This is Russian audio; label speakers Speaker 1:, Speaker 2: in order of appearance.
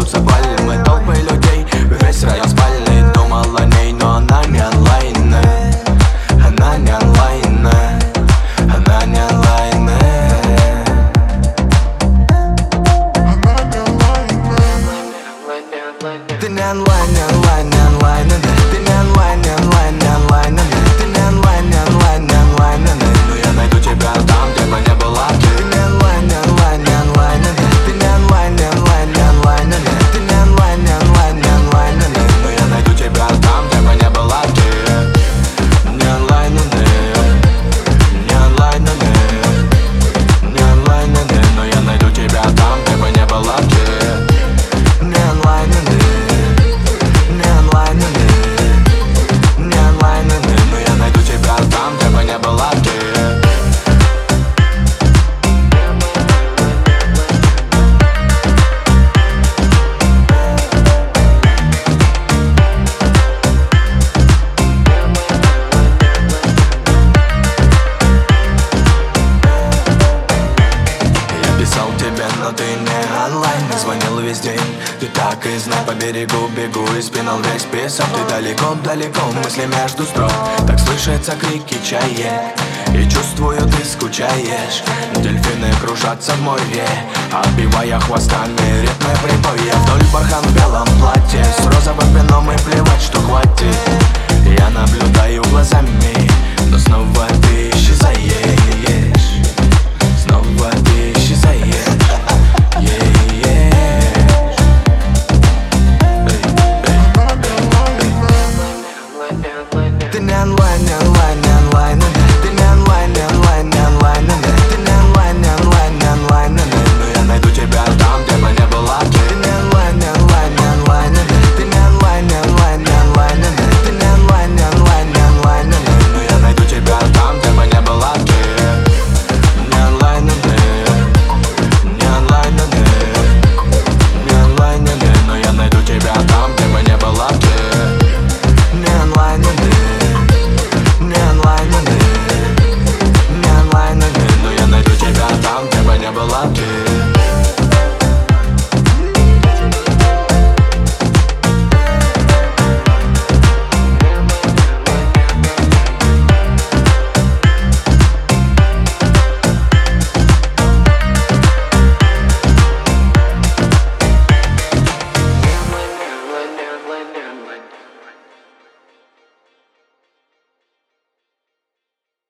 Speaker 1: Несутся пальмы, толпы людей. Весь район спальный думал о ней Но ну, она не онлайн Она не онлайн Она не онлайн Ты не онлайн, не онлайн не онлайн Я звонил весь день, ты так и знай По берегу бегу и спинал весь песок Ты далеко-далеко, мысли между строк. Так слышатся крики чае И чувствую, ты скучаешь. Дельфины кружатся в море Отбивая хвостами ритмы прибоя. Вдоль бархан в белом платье С розовым вином и плевать, что хватит. Я наблюдаю глазами не было ты